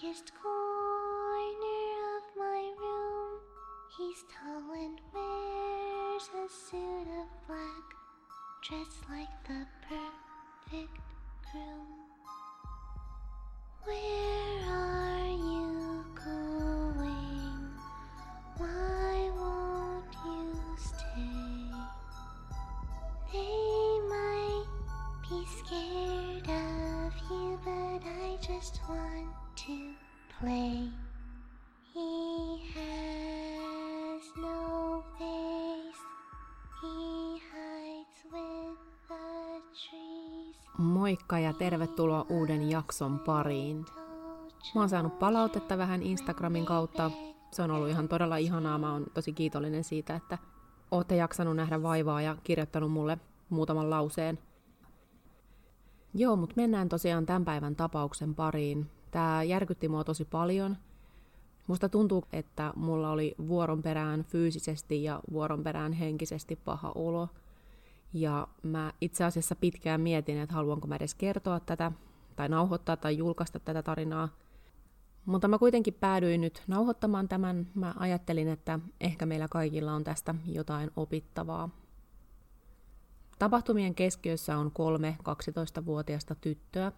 darkest corner of my room. He's tall and wears a suit of black, dressed like the perfect groom. Where ja tervetuloa uuden jakson pariin. Mä oon saanut palautetta vähän Instagramin kautta. Se on ollut ihan todella ihanaa. Mä oon tosi kiitollinen siitä, että ootte jaksanut nähdä vaivaa ja kirjoittanut mulle muutaman lauseen. Joo, mutta mennään tosiaan tämän päivän tapauksen pariin. Tää järkytti mua tosi paljon. Musta tuntuu, että mulla oli vuoron perään fyysisesti ja vuoron perään henkisesti paha olo. Ja mä itse asiassa pitkään mietin, että haluanko mä edes kertoa tätä, tai nauhoittaa tai julkaista tätä tarinaa. Mutta mä kuitenkin päädyin nyt nauhoittamaan tämän. Mä ajattelin, että ehkä meillä kaikilla on tästä jotain opittavaa. Tapahtumien keskiössä on kolme 12-vuotiasta tyttöä,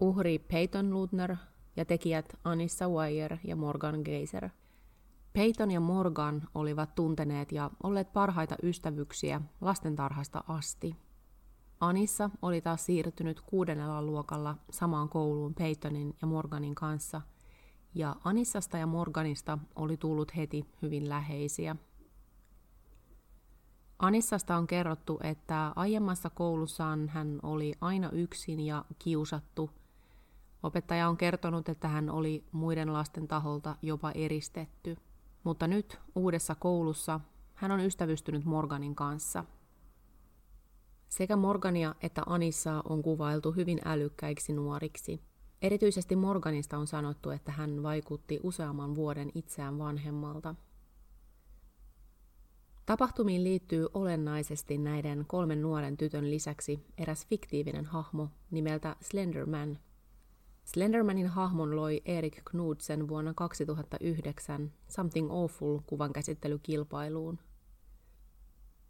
uhri Peyton Ludner ja tekijät Anissa Wire ja Morgan Geiser. Peyton ja Morgan olivat tunteneet ja olleet parhaita ystävyksiä lastentarhasta asti. Anissa oli taas siirtynyt kuudennella luokalla samaan kouluun Peytonin ja Morganin kanssa, ja Anissasta ja Morganista oli tullut heti hyvin läheisiä. Anissasta on kerrottu, että aiemmassa koulussaan hän oli aina yksin ja kiusattu. Opettaja on kertonut, että hän oli muiden lasten taholta jopa eristetty. Mutta nyt uudessa koulussa hän on ystävystynyt Morganin kanssa. Sekä Morgania että Anissa on kuvailtu hyvin älykkäiksi nuoriksi. Erityisesti Morganista on sanottu, että hän vaikutti useamman vuoden itseään vanhemmalta – Tapahtumiin liittyy olennaisesti näiden kolmen nuoren tytön lisäksi eräs fiktiivinen hahmo nimeltä Slenderman. Slendermanin hahmon loi Erik Knudsen vuonna 2009 Something Awful kuvan käsittelykilpailuun.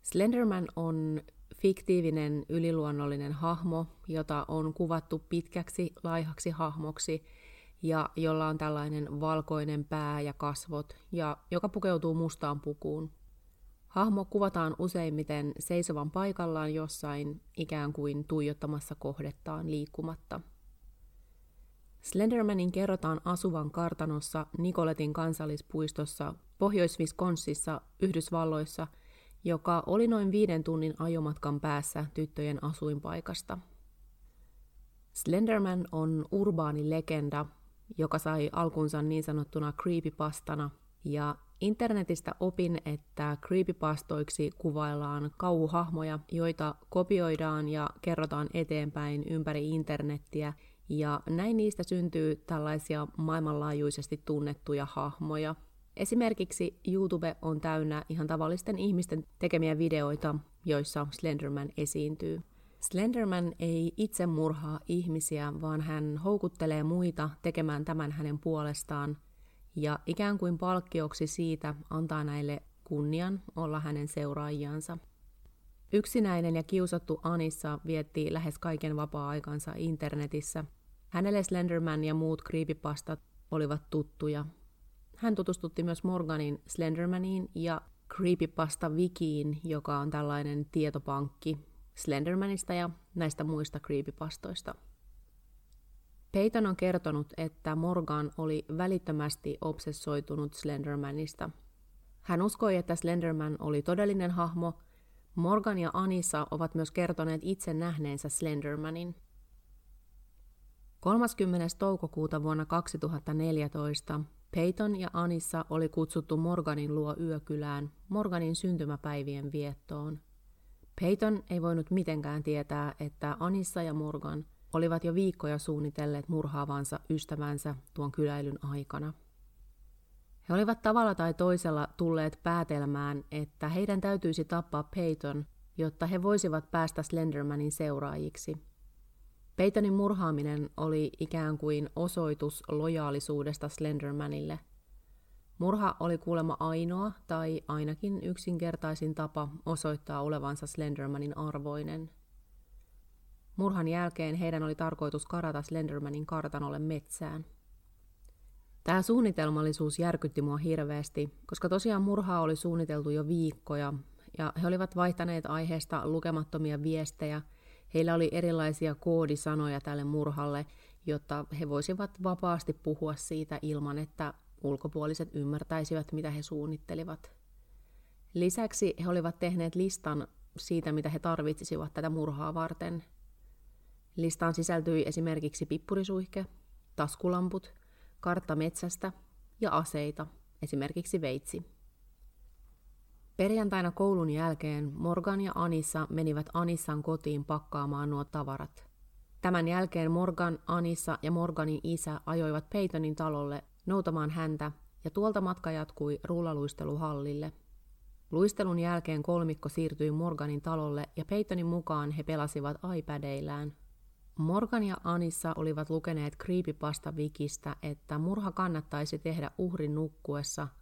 Slenderman on fiktiivinen yliluonnollinen hahmo, jota on kuvattu pitkäksi, laihaksi hahmoksi ja jolla on tällainen valkoinen pää ja kasvot ja joka pukeutuu mustaan pukuun. Hahmo kuvataan useimmiten seisovan paikallaan jossain ikään kuin tuijottamassa kohdettaan liikkumatta. Slendermanin kerrotaan asuvan kartanossa Nikoletin kansallispuistossa Pohjois-Viskonsissa Yhdysvalloissa, joka oli noin viiden tunnin ajomatkan päässä tyttöjen asuinpaikasta. Slenderman on urbaani legenda, joka sai alkunsa niin sanottuna creepypastana – ja internetistä opin, että creepypastoiksi kuvaillaan kauhuhahmoja, joita kopioidaan ja kerrotaan eteenpäin ympäri internettiä, ja näin niistä syntyy tällaisia maailmanlaajuisesti tunnettuja hahmoja. Esimerkiksi YouTube on täynnä ihan tavallisten ihmisten tekemiä videoita, joissa Slenderman esiintyy. Slenderman ei itse murhaa ihmisiä, vaan hän houkuttelee muita tekemään tämän hänen puolestaan – ja ikään kuin palkkioksi siitä antaa näille kunnian olla hänen seuraajiansa. Yksinäinen ja kiusattu Anissa vietti lähes kaiken vapaa-aikansa internetissä. Hänelle Slenderman ja muut creepypastat olivat tuttuja. Hän tutustutti myös Morganin Slendermaniin ja Creepypasta Wikiin, joka on tällainen tietopankki Slendermanista ja näistä muista creepypastoista. Peyton on kertonut, että Morgan oli välittömästi obsessoitunut Slendermanista. Hän uskoi, että Slenderman oli todellinen hahmo. Morgan ja Anissa ovat myös kertoneet itse nähneensä Slendermanin. 30. toukokuuta vuonna 2014 Peyton ja Anissa oli kutsuttu Morganin luo yökylään Morganin syntymäpäivien viettoon. Peyton ei voinut mitenkään tietää, että Anissa ja Morgan – olivat jo viikkoja suunnitelleet murhaavansa ystävänsä tuon kyläilyn aikana. He olivat tavalla tai toisella tulleet päätelmään, että heidän täytyisi tappaa Peyton, jotta he voisivat päästä Slendermanin seuraajiksi. Peytonin murhaaminen oli ikään kuin osoitus lojaalisuudesta Slendermanille. Murha oli kuulemma ainoa tai ainakin yksinkertaisin tapa osoittaa olevansa Slendermanin arvoinen. Murhan jälkeen heidän oli tarkoitus karata Slendermanin kartanolle metsään. Tämä suunnitelmallisuus järkytti mua hirveästi, koska tosiaan murhaa oli suunniteltu jo viikkoja, ja he olivat vaihtaneet aiheesta lukemattomia viestejä – Heillä oli erilaisia koodisanoja tälle murhalle, jotta he voisivat vapaasti puhua siitä ilman, että ulkopuoliset ymmärtäisivät, mitä he suunnittelivat. Lisäksi he olivat tehneet listan siitä, mitä he tarvitsisivat tätä murhaa varten. Listaan sisältyi esimerkiksi pippurisuihke, taskulamput, kartta metsästä ja aseita, esimerkiksi veitsi. Perjantaina koulun jälkeen Morgan ja Anissa menivät Anissan kotiin pakkaamaan nuo tavarat. Tämän jälkeen Morgan, Anissa ja Morganin isä ajoivat Peytonin talolle noutamaan häntä ja tuolta matka jatkui rullaluisteluhallille. Luistelun jälkeen kolmikko siirtyi Morganin talolle ja Peytonin mukaan he pelasivat iPadeillään. Morgan ja Anissa olivat lukeneet Creepypasta-wikistä, että murha kannattaisi tehdä uhrin nukkuessa –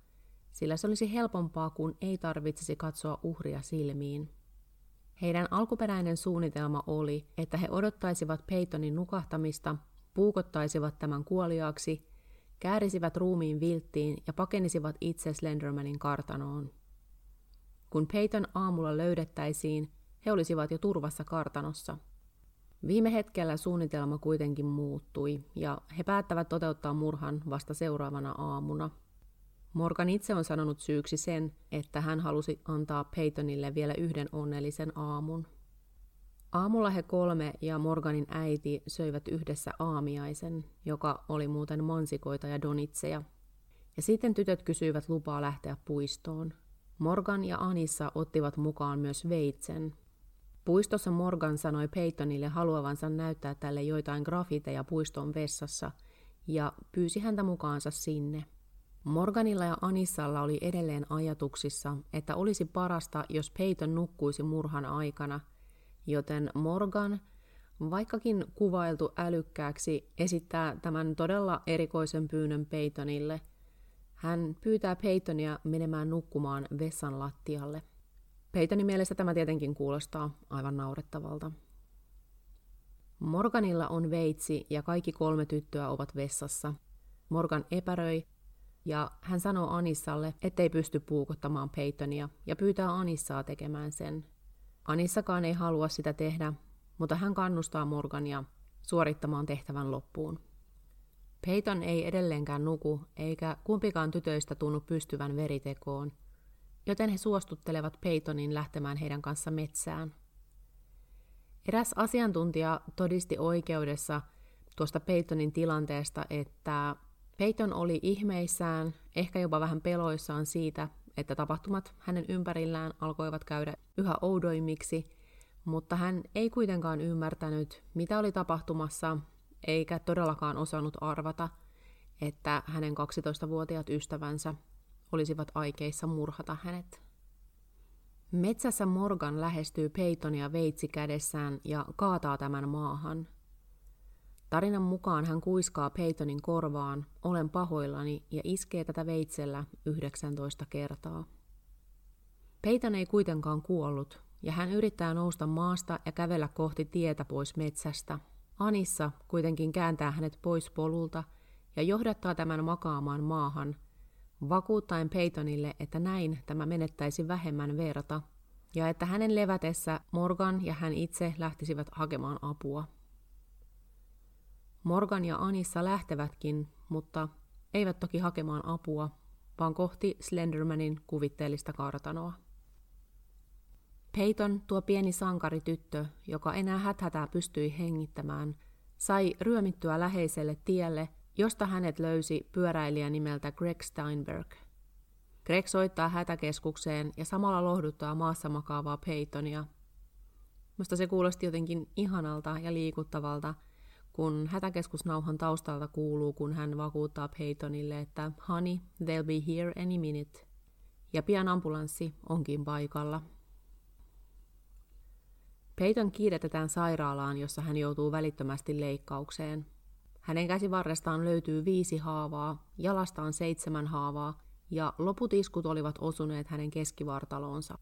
sillä se olisi helpompaa, kun ei tarvitsisi katsoa uhria silmiin. Heidän alkuperäinen suunnitelma oli, että he odottaisivat Peytonin nukahtamista, puukottaisivat tämän kuoliaaksi, käärisivät ruumiin vilttiin ja pakenisivat itse Slendermanin kartanoon. Kun Peyton aamulla löydettäisiin, he olisivat jo turvassa kartanossa. Viime hetkellä suunnitelma kuitenkin muuttui, ja he päättävät toteuttaa murhan vasta seuraavana aamuna – Morgan itse on sanonut syyksi sen, että hän halusi antaa Peytonille vielä yhden onnellisen aamun. Aamulla he kolme ja Morganin äiti söivät yhdessä aamiaisen, joka oli muuten mansikoita ja donitseja. Ja sitten tytöt kysyivät lupaa lähteä puistoon. Morgan ja Anissa ottivat mukaan myös veitsen. Puistossa Morgan sanoi Peytonille haluavansa näyttää tälle joitain grafiteja puiston vessassa ja pyysi häntä mukaansa sinne – Morganilla ja Anissalla oli edelleen ajatuksissa, että olisi parasta, jos Peyton nukkuisi murhan aikana, joten Morgan, vaikkakin kuvailtu älykkääksi, esittää tämän todella erikoisen pyynnön Peytonille. Hän pyytää Peytonia menemään nukkumaan vessan lattialle. Peytonin mielestä tämä tietenkin kuulostaa aivan naurettavalta. Morganilla on veitsi ja kaikki kolme tyttöä ovat vessassa. Morgan epäröi, ja hän sanoo Anissalle, ettei pysty puukottamaan Peytonia ja pyytää Anissaa tekemään sen. Anissakaan ei halua sitä tehdä, mutta hän kannustaa Morgania suorittamaan tehtävän loppuun. Peyton ei edelleenkään nuku, eikä kumpikaan tytöistä tunnu pystyvän veritekoon, joten he suostuttelevat Peytonin lähtemään heidän kanssa metsään. Eräs asiantuntija todisti oikeudessa tuosta Peytonin tilanteesta, että Peyton oli ihmeissään, ehkä jopa vähän peloissaan siitä, että tapahtumat hänen ympärillään alkoivat käydä yhä oudoimmiksi, mutta hän ei kuitenkaan ymmärtänyt, mitä oli tapahtumassa, eikä todellakaan osannut arvata, että hänen 12-vuotiaat ystävänsä olisivat aikeissa murhata hänet. Metsässä Morgan lähestyy Peytonia veitsi kädessään ja kaataa tämän maahan – Tarinan mukaan hän kuiskaa Peytonin korvaan, olen pahoillani, ja iskee tätä veitsellä 19 kertaa. Peyton ei kuitenkaan kuollut, ja hän yrittää nousta maasta ja kävellä kohti tietä pois metsästä. Anissa kuitenkin kääntää hänet pois polulta ja johdattaa tämän makaamaan maahan, vakuuttaen Peytonille, että näin tämä menettäisi vähemmän verta, ja että hänen levätessä Morgan ja hän itse lähtisivät hakemaan apua. Morgan ja Anissa lähtevätkin, mutta eivät toki hakemaan apua, vaan kohti Slendermanin kuvitteellista kartanoa. Peyton, tuo pieni sankarityttö, joka enää häthätää pystyi hengittämään, sai ryömittyä läheiselle tielle, josta hänet löysi pyöräilijä nimeltä Greg Steinberg. Greg soittaa hätäkeskukseen ja samalla lohduttaa maassa makaavaa Peytonia. Musta se kuulosti jotenkin ihanalta ja liikuttavalta, kun hätäkeskusnauhan taustalta kuuluu, kun hän vakuuttaa Peytonille, että honey, they'll be here any minute. Ja pian ambulanssi onkin paikalla. Peyton kiiretetään sairaalaan, jossa hän joutuu välittömästi leikkaukseen. Hänen käsivarrestaan löytyy viisi haavaa, jalastaan seitsemän haavaa ja loput iskut olivat osuneet hänen keskivartaloonsa.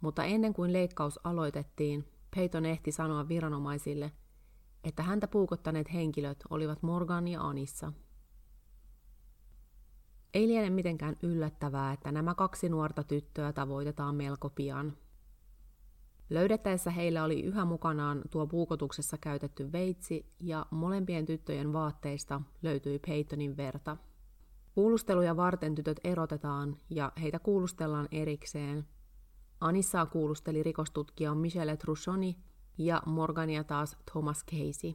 Mutta ennen kuin leikkaus aloitettiin, Peyton ehti sanoa viranomaisille, että häntä puukottaneet henkilöt olivat Morgan ja Anissa. Ei liene mitenkään yllättävää, että nämä kaksi nuorta tyttöä tavoitetaan melko pian. Löydettäessä heillä oli yhä mukanaan tuo puukotuksessa käytetty veitsi ja molempien tyttöjen vaatteista löytyi Peytonin verta. Kuulusteluja varten tytöt erotetaan ja heitä kuulustellaan erikseen. Anissaa kuulusteli rikostutkija Michelle Trussoni ja Morgania taas Thomas Casey.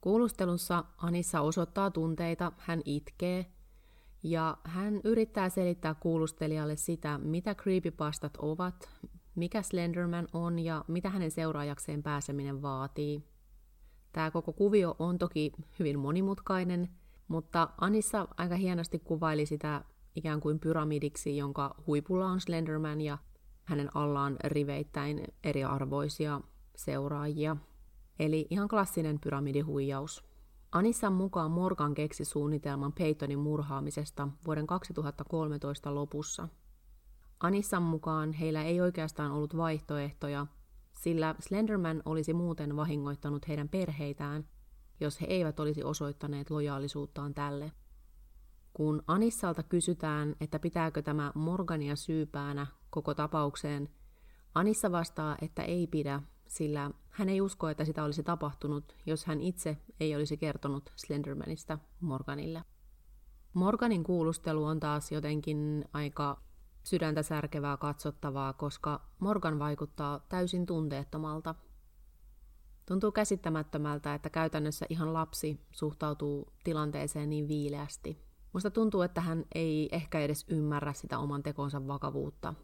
Kuulustelussa Anissa osoittaa tunteita, hän itkee ja hän yrittää selittää kuulustelijalle sitä, mitä creepypastat ovat, mikä Slenderman on ja mitä hänen seuraajakseen pääseminen vaatii. Tämä koko kuvio on toki hyvin monimutkainen, mutta Anissa aika hienosti kuvaili sitä ikään kuin pyramidiksi, jonka huipulla on Slenderman ja hänen allaan riveittäin eriarvoisia seuraajia. Eli ihan klassinen pyramidihuijaus. Anissan mukaan Morgan keksi suunnitelman Peytonin murhaamisesta vuoden 2013 lopussa. Anissan mukaan heillä ei oikeastaan ollut vaihtoehtoja, sillä Slenderman olisi muuten vahingoittanut heidän perheitään, jos he eivät olisi osoittaneet lojaalisuuttaan tälle. Kun Anissalta kysytään, että pitääkö tämä Morgania syypäänä koko tapaukseen, Anissa vastaa, että ei pidä, sillä hän ei usko, että sitä olisi tapahtunut, jos hän itse ei olisi kertonut Slendermanista Morganille. Morganin kuulustelu on taas jotenkin aika sydäntä särkevää katsottavaa, koska Morgan vaikuttaa täysin tunteettomalta. Tuntuu käsittämättömältä, että käytännössä ihan lapsi suhtautuu tilanteeseen niin viileästi. Musta tuntuu, että hän ei ehkä edes ymmärrä sitä oman tekonsa vakavuutta.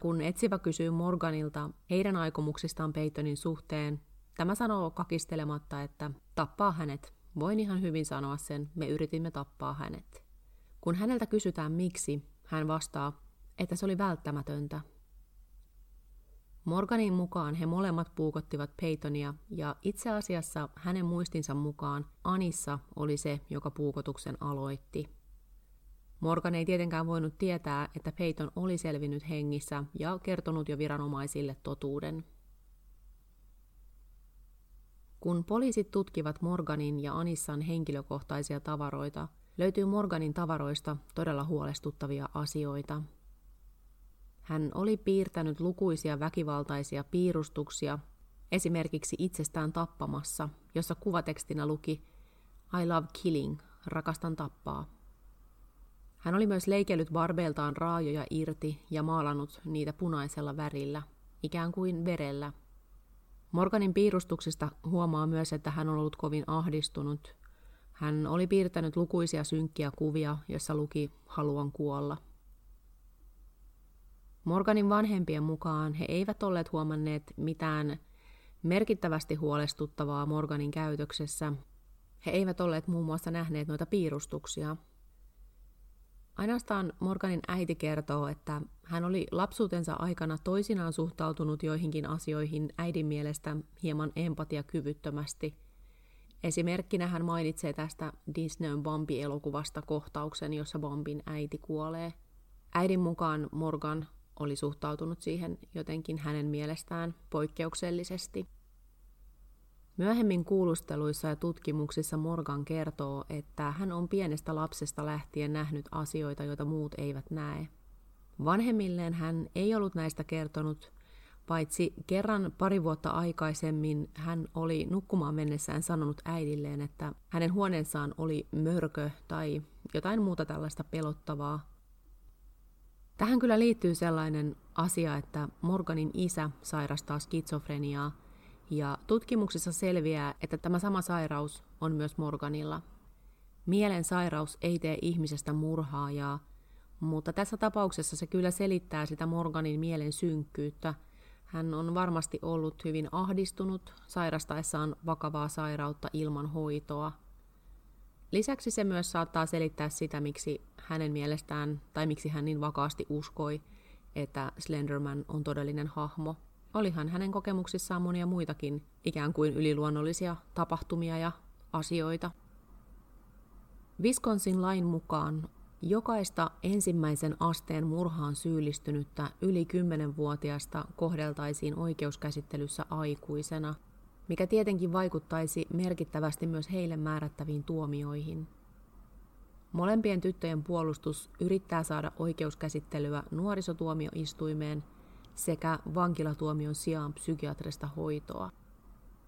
Kun etsivä kysyy Morganilta heidän aikomuksistaan Peytonin suhteen, tämä sanoo kakistelematta, että tappaa hänet. Voin ihan hyvin sanoa sen, me yritimme tappaa hänet. Kun häneltä kysytään miksi, hän vastaa, että se oli välttämätöntä. Morganin mukaan he molemmat puukottivat Peytonia ja itse asiassa hänen muistinsa mukaan Anissa oli se, joka puukotuksen aloitti. Morgan ei tietenkään voinut tietää, että Peyton oli selvinnyt hengissä ja kertonut jo viranomaisille totuuden. Kun poliisit tutkivat Morganin ja Anissan henkilökohtaisia tavaroita, löytyy Morganin tavaroista todella huolestuttavia asioita. Hän oli piirtänyt lukuisia väkivaltaisia piirustuksia, esimerkiksi itsestään tappamassa, jossa kuvatekstinä luki I love killing, rakastan tappaa. Hän oli myös leikellyt barbeiltaan raajoja irti ja maalannut niitä punaisella värillä, ikään kuin verellä. Morganin piirustuksista huomaa myös, että hän on ollut kovin ahdistunut. Hän oli piirtänyt lukuisia synkkiä kuvia, joissa luki haluan kuolla. Morganin vanhempien mukaan he eivät olleet huomanneet mitään merkittävästi huolestuttavaa Morganin käytöksessä. He eivät olleet muun muassa nähneet noita piirustuksia, Ainoastaan Morganin äiti kertoo, että hän oli lapsuutensa aikana toisinaan suhtautunut joihinkin asioihin äidin mielestä hieman empatiakyvyttömästi. Esimerkkinä hän mainitsee tästä Disneyn Bambi-elokuvasta kohtauksen, jossa Bambin äiti kuolee. Äidin mukaan Morgan oli suhtautunut siihen jotenkin hänen mielestään poikkeuksellisesti. Myöhemmin kuulusteluissa ja tutkimuksissa Morgan kertoo, että hän on pienestä lapsesta lähtien nähnyt asioita, joita muut eivät näe. Vanhemmilleen hän ei ollut näistä kertonut, paitsi kerran pari vuotta aikaisemmin hän oli nukkumaan mennessään sanonut äidilleen, että hänen huoneessaan oli mörkö tai jotain muuta tällaista pelottavaa. Tähän kyllä liittyy sellainen asia, että Morganin isä sairastaa skitsofreniaa – ja tutkimuksissa selviää, että tämä sama sairaus on myös Morganilla. Mielen sairaus ei tee ihmisestä murhaajaa, mutta tässä tapauksessa se kyllä selittää sitä Morganin mielen synkkyyttä. Hän on varmasti ollut hyvin ahdistunut sairastaessaan vakavaa sairautta ilman hoitoa. Lisäksi se myös saattaa selittää sitä, miksi hänen mielestään, tai miksi hän niin vakaasti uskoi, että Slenderman on todellinen hahmo – olihan hänen kokemuksissaan monia muitakin ikään kuin yliluonnollisia tapahtumia ja asioita. Wisconsin lain mukaan jokaista ensimmäisen asteen murhaan syyllistynyttä yli 10-vuotiaasta kohdeltaisiin oikeuskäsittelyssä aikuisena, mikä tietenkin vaikuttaisi merkittävästi myös heille määrättäviin tuomioihin. Molempien tyttöjen puolustus yrittää saada oikeuskäsittelyä nuorisotuomioistuimeen sekä vankilatuomion sijaan psykiatrista hoitoa.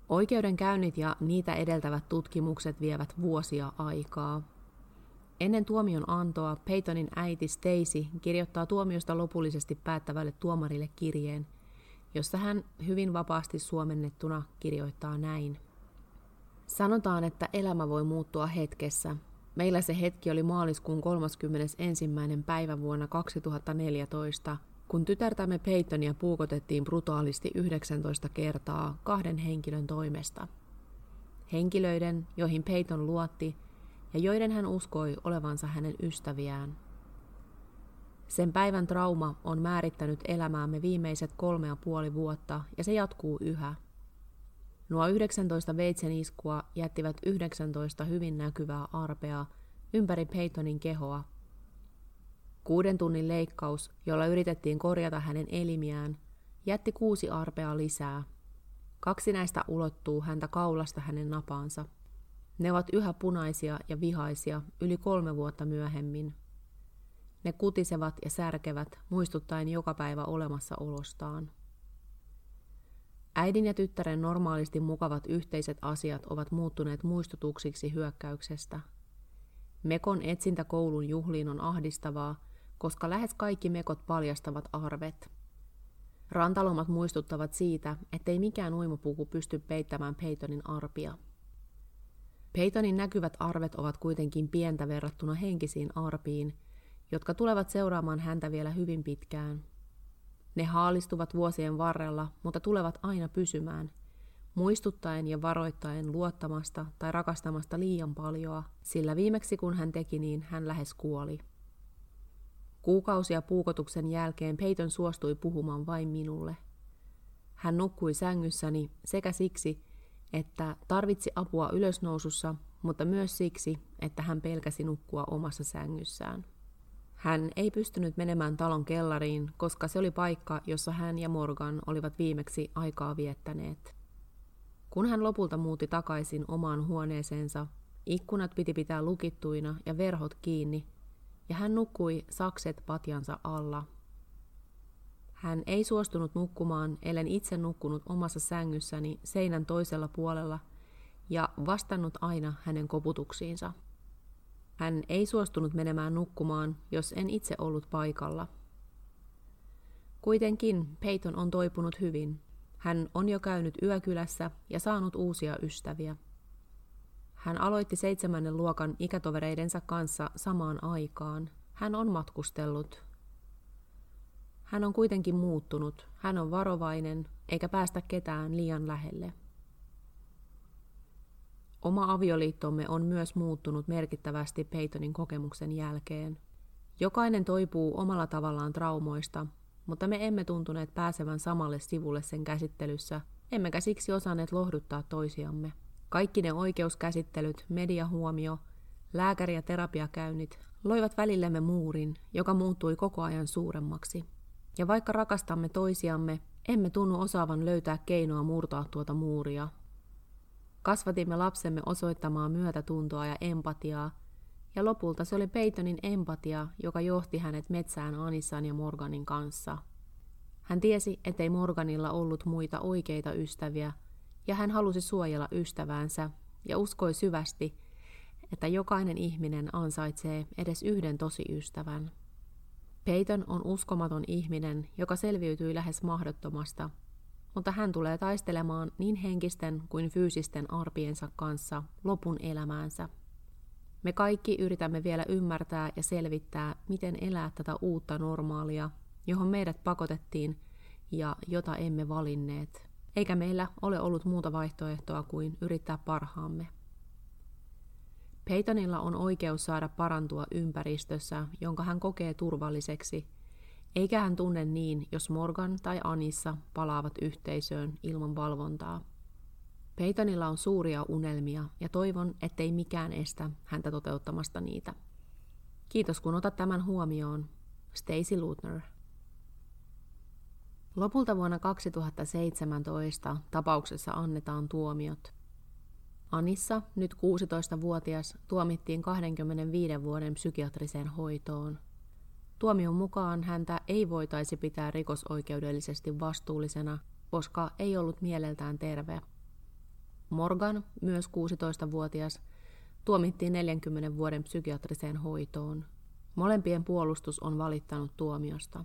Oikeudenkäynnit ja niitä edeltävät tutkimukset vievät vuosia aikaa. Ennen tuomion antoa Peytonin äiti Stacy kirjoittaa tuomiosta lopullisesti päättävälle tuomarille kirjeen, jossa hän hyvin vapaasti suomennettuna kirjoittaa näin. Sanotaan, että elämä voi muuttua hetkessä. Meillä se hetki oli maaliskuun 31. päivä vuonna 2014, kun tytärtämme Peytonia puukotettiin brutaalisti 19 kertaa kahden henkilön toimesta. Henkilöiden, joihin Peyton luotti ja joiden hän uskoi olevansa hänen ystäviään. Sen päivän trauma on määrittänyt elämäämme viimeiset kolme ja puoli vuotta ja se jatkuu yhä. Nuo 19 veitsen iskua jättivät 19 hyvin näkyvää arpeaa ympäri Peytonin kehoa Kuuden tunnin leikkaus, jolla yritettiin korjata hänen elimiään, jätti kuusi arpea lisää. Kaksi näistä ulottuu häntä kaulasta hänen napaansa. Ne ovat yhä punaisia ja vihaisia yli kolme vuotta myöhemmin. Ne kutisevat ja särkevät, muistuttaen joka päivä olemassaolostaan. Äidin ja tyttären normaalisti mukavat yhteiset asiat ovat muuttuneet muistutuksiksi hyökkäyksestä. Mekon etsintä koulun juhliin on ahdistavaa, koska lähes kaikki mekot paljastavat arvet. Rantalomat muistuttavat siitä, ettei mikään uimapuku pysty peittämään Peytonin arpia. Peytonin näkyvät arvet ovat kuitenkin pientä verrattuna henkisiin arpiin, jotka tulevat seuraamaan häntä vielä hyvin pitkään. Ne haalistuvat vuosien varrella, mutta tulevat aina pysymään, muistuttaen ja varoittaen luottamasta tai rakastamasta liian paljoa, sillä viimeksi kun hän teki niin, hän lähes kuoli. Kuukausia puukotuksen jälkeen Peyton suostui puhumaan vain minulle. Hän nukkui sängyssäni sekä siksi, että tarvitsi apua ylösnousussa, mutta myös siksi, että hän pelkäsi nukkua omassa sängyssään. Hän ei pystynyt menemään talon kellariin, koska se oli paikka, jossa hän ja Morgan olivat viimeksi aikaa viettäneet. Kun hän lopulta muutti takaisin omaan huoneeseensa, ikkunat piti pitää lukittuina ja verhot kiinni, ja hän nukkui sakset patjansa alla. Hän ei suostunut nukkumaan, ellen itse nukkunut omassa sängyssäni seinän toisella puolella ja vastannut aina hänen koputuksiinsa. Hän ei suostunut menemään nukkumaan, jos en itse ollut paikalla. Kuitenkin Peyton on toipunut hyvin. Hän on jo käynyt yökylässä ja saanut uusia ystäviä. Hän aloitti seitsemännen luokan ikätovereidensa kanssa samaan aikaan. Hän on matkustellut. Hän on kuitenkin muuttunut. Hän on varovainen, eikä päästä ketään liian lähelle. Oma avioliittomme on myös muuttunut merkittävästi Peytonin kokemuksen jälkeen. Jokainen toipuu omalla tavallaan traumoista, mutta me emme tuntuneet pääsevän samalle sivulle sen käsittelyssä, emmekä siksi osanneet lohduttaa toisiamme. Kaikki ne oikeuskäsittelyt, mediahuomio, lääkäri- ja terapiakäynnit loivat välillemme muurin, joka muuttui koko ajan suuremmaksi. Ja vaikka rakastamme toisiamme, emme tunnu osaavan löytää keinoa murtaa tuota muuria. Kasvatimme lapsemme osoittamaan myötätuntoa ja empatiaa, ja lopulta se oli Peytonin empatia, joka johti hänet metsään Anissan ja Morganin kanssa. Hän tiesi, ettei Morganilla ollut muita oikeita ystäviä, ja hän halusi suojella ystäväänsä ja uskoi syvästi, että jokainen ihminen ansaitsee edes yhden tosi ystävän. Peyton on uskomaton ihminen, joka selviytyi lähes mahdottomasta, mutta hän tulee taistelemaan niin henkisten kuin fyysisten arpiensa kanssa lopun elämäänsä. Me kaikki yritämme vielä ymmärtää ja selvittää, miten elää tätä uutta normaalia, johon meidät pakotettiin ja jota emme valinneet eikä meillä ole ollut muuta vaihtoehtoa kuin yrittää parhaamme. Peytonilla on oikeus saada parantua ympäristössä, jonka hän kokee turvalliseksi, Eikä hän tunne niin, jos Morgan tai Anissa palaavat yhteisöön ilman valvontaa. Peytonilla on suuria unelmia ja toivon, ettei mikään estä häntä toteuttamasta niitä. Kiitos kun otat tämän huomioon. Stacy Lutner. Lopulta vuonna 2017 tapauksessa annetaan tuomiot. Anissa, nyt 16-vuotias, tuomittiin 25 vuoden psykiatriseen hoitoon. Tuomion mukaan häntä ei voitaisi pitää rikosoikeudellisesti vastuullisena, koska ei ollut mieleltään terve. Morgan, myös 16-vuotias, tuomittiin 40 vuoden psykiatriseen hoitoon. Molempien puolustus on valittanut tuomiosta.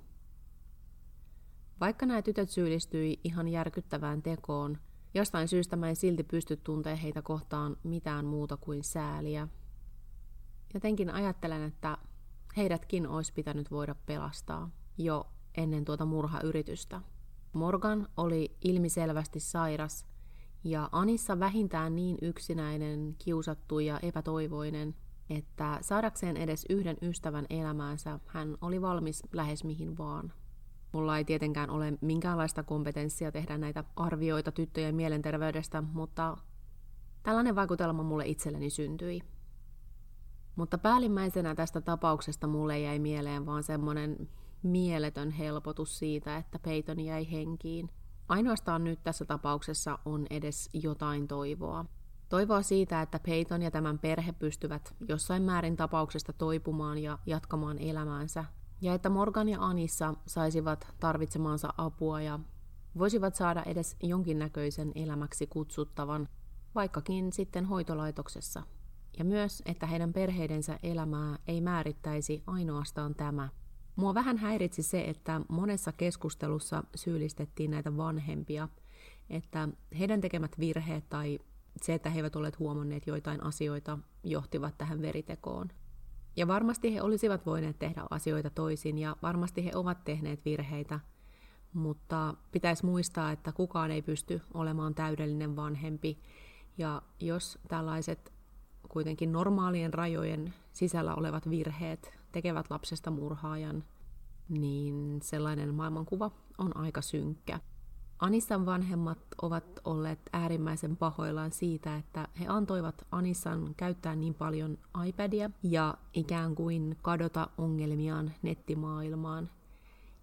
Vaikka nämä tytöt syyllistyi ihan järkyttävään tekoon, jostain syystä mä en silti pysty tuntemaan heitä kohtaan mitään muuta kuin sääliä. Jotenkin ajattelen, että heidätkin olisi pitänyt voida pelastaa jo ennen tuota murhayritystä. Morgan oli ilmiselvästi sairas ja Anissa vähintään niin yksinäinen, kiusattu ja epätoivoinen, että saadakseen edes yhden ystävän elämäänsä hän oli valmis lähes mihin vaan. Mulla ei tietenkään ole minkäänlaista kompetenssia tehdä näitä arvioita tyttöjen mielenterveydestä, mutta tällainen vaikutelma mulle itselleni syntyi. Mutta päällimmäisenä tästä tapauksesta mulle jäi mieleen vaan semmoinen mieletön helpotus siitä, että Peyton jäi henkiin. Ainoastaan nyt tässä tapauksessa on edes jotain toivoa. Toivoa siitä, että Peyton ja tämän perhe pystyvät jossain määrin tapauksesta toipumaan ja jatkamaan elämäänsä, ja että Morgan ja Anissa saisivat tarvitsemaansa apua ja voisivat saada edes jonkinnäköisen elämäksi kutsuttavan, vaikkakin sitten hoitolaitoksessa. Ja myös, että heidän perheidensä elämää ei määrittäisi ainoastaan tämä. Mua vähän häiritsi se, että monessa keskustelussa syyllistettiin näitä vanhempia, että heidän tekemät virheet tai se, että he eivät olleet huomanneet joitain asioita, johtivat tähän veritekoon. Ja varmasti he olisivat voineet tehdä asioita toisin ja varmasti he ovat tehneet virheitä, mutta pitäisi muistaa, että kukaan ei pysty olemaan täydellinen vanhempi. Ja jos tällaiset kuitenkin normaalien rajojen sisällä olevat virheet tekevät lapsesta murhaajan, niin sellainen maailmankuva on aika synkkä. Anissan vanhemmat ovat olleet äärimmäisen pahoillaan siitä, että he antoivat Anissan käyttää niin paljon iPadia ja ikään kuin kadota ongelmiaan nettimaailmaan.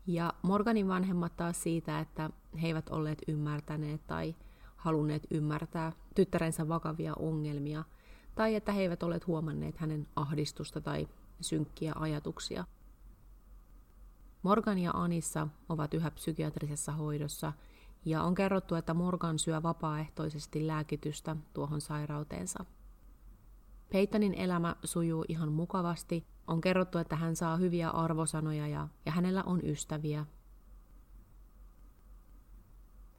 Ja Morganin vanhemmat taas siitä, että he eivät olleet ymmärtäneet tai halunneet ymmärtää tyttärensä vakavia ongelmia, tai että he eivät olleet huomanneet hänen ahdistusta tai synkkiä ajatuksia. Morgan ja Anissa ovat yhä psykiatrisessa hoidossa – ja on kerrottu, että Morgan syö vapaaehtoisesti lääkitystä tuohon sairauteensa. Peytonin elämä sujuu ihan mukavasti. On kerrottu, että hän saa hyviä arvosanoja ja, ja hänellä on ystäviä.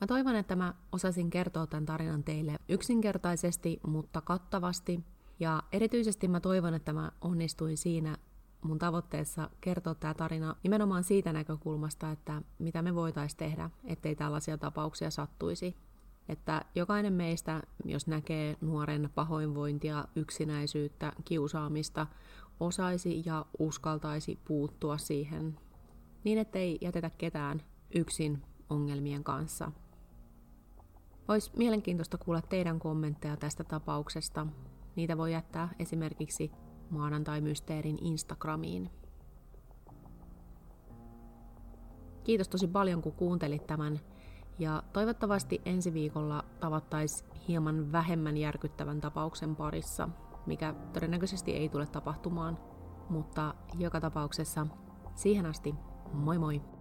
Mä toivon, että mä osasin kertoa tämän tarinan teille yksinkertaisesti, mutta kattavasti. Ja erityisesti mä toivon, että mä onnistuin siinä, mun tavoitteessa kertoa tämä tarina nimenomaan siitä näkökulmasta, että mitä me voitaisiin tehdä, ettei tällaisia tapauksia sattuisi. Että jokainen meistä, jos näkee nuoren pahoinvointia, yksinäisyyttä, kiusaamista, osaisi ja uskaltaisi puuttua siihen niin, ettei jätetä ketään yksin ongelmien kanssa. Olisi mielenkiintoista kuulla teidän kommentteja tästä tapauksesta. Niitä voi jättää esimerkiksi maanantai-mysteerin Instagramiin. Kiitos tosi paljon, kun kuuntelit tämän. Ja toivottavasti ensi viikolla tavattaisiin hieman vähemmän järkyttävän tapauksen parissa, mikä todennäköisesti ei tule tapahtumaan. Mutta joka tapauksessa siihen asti, moi moi!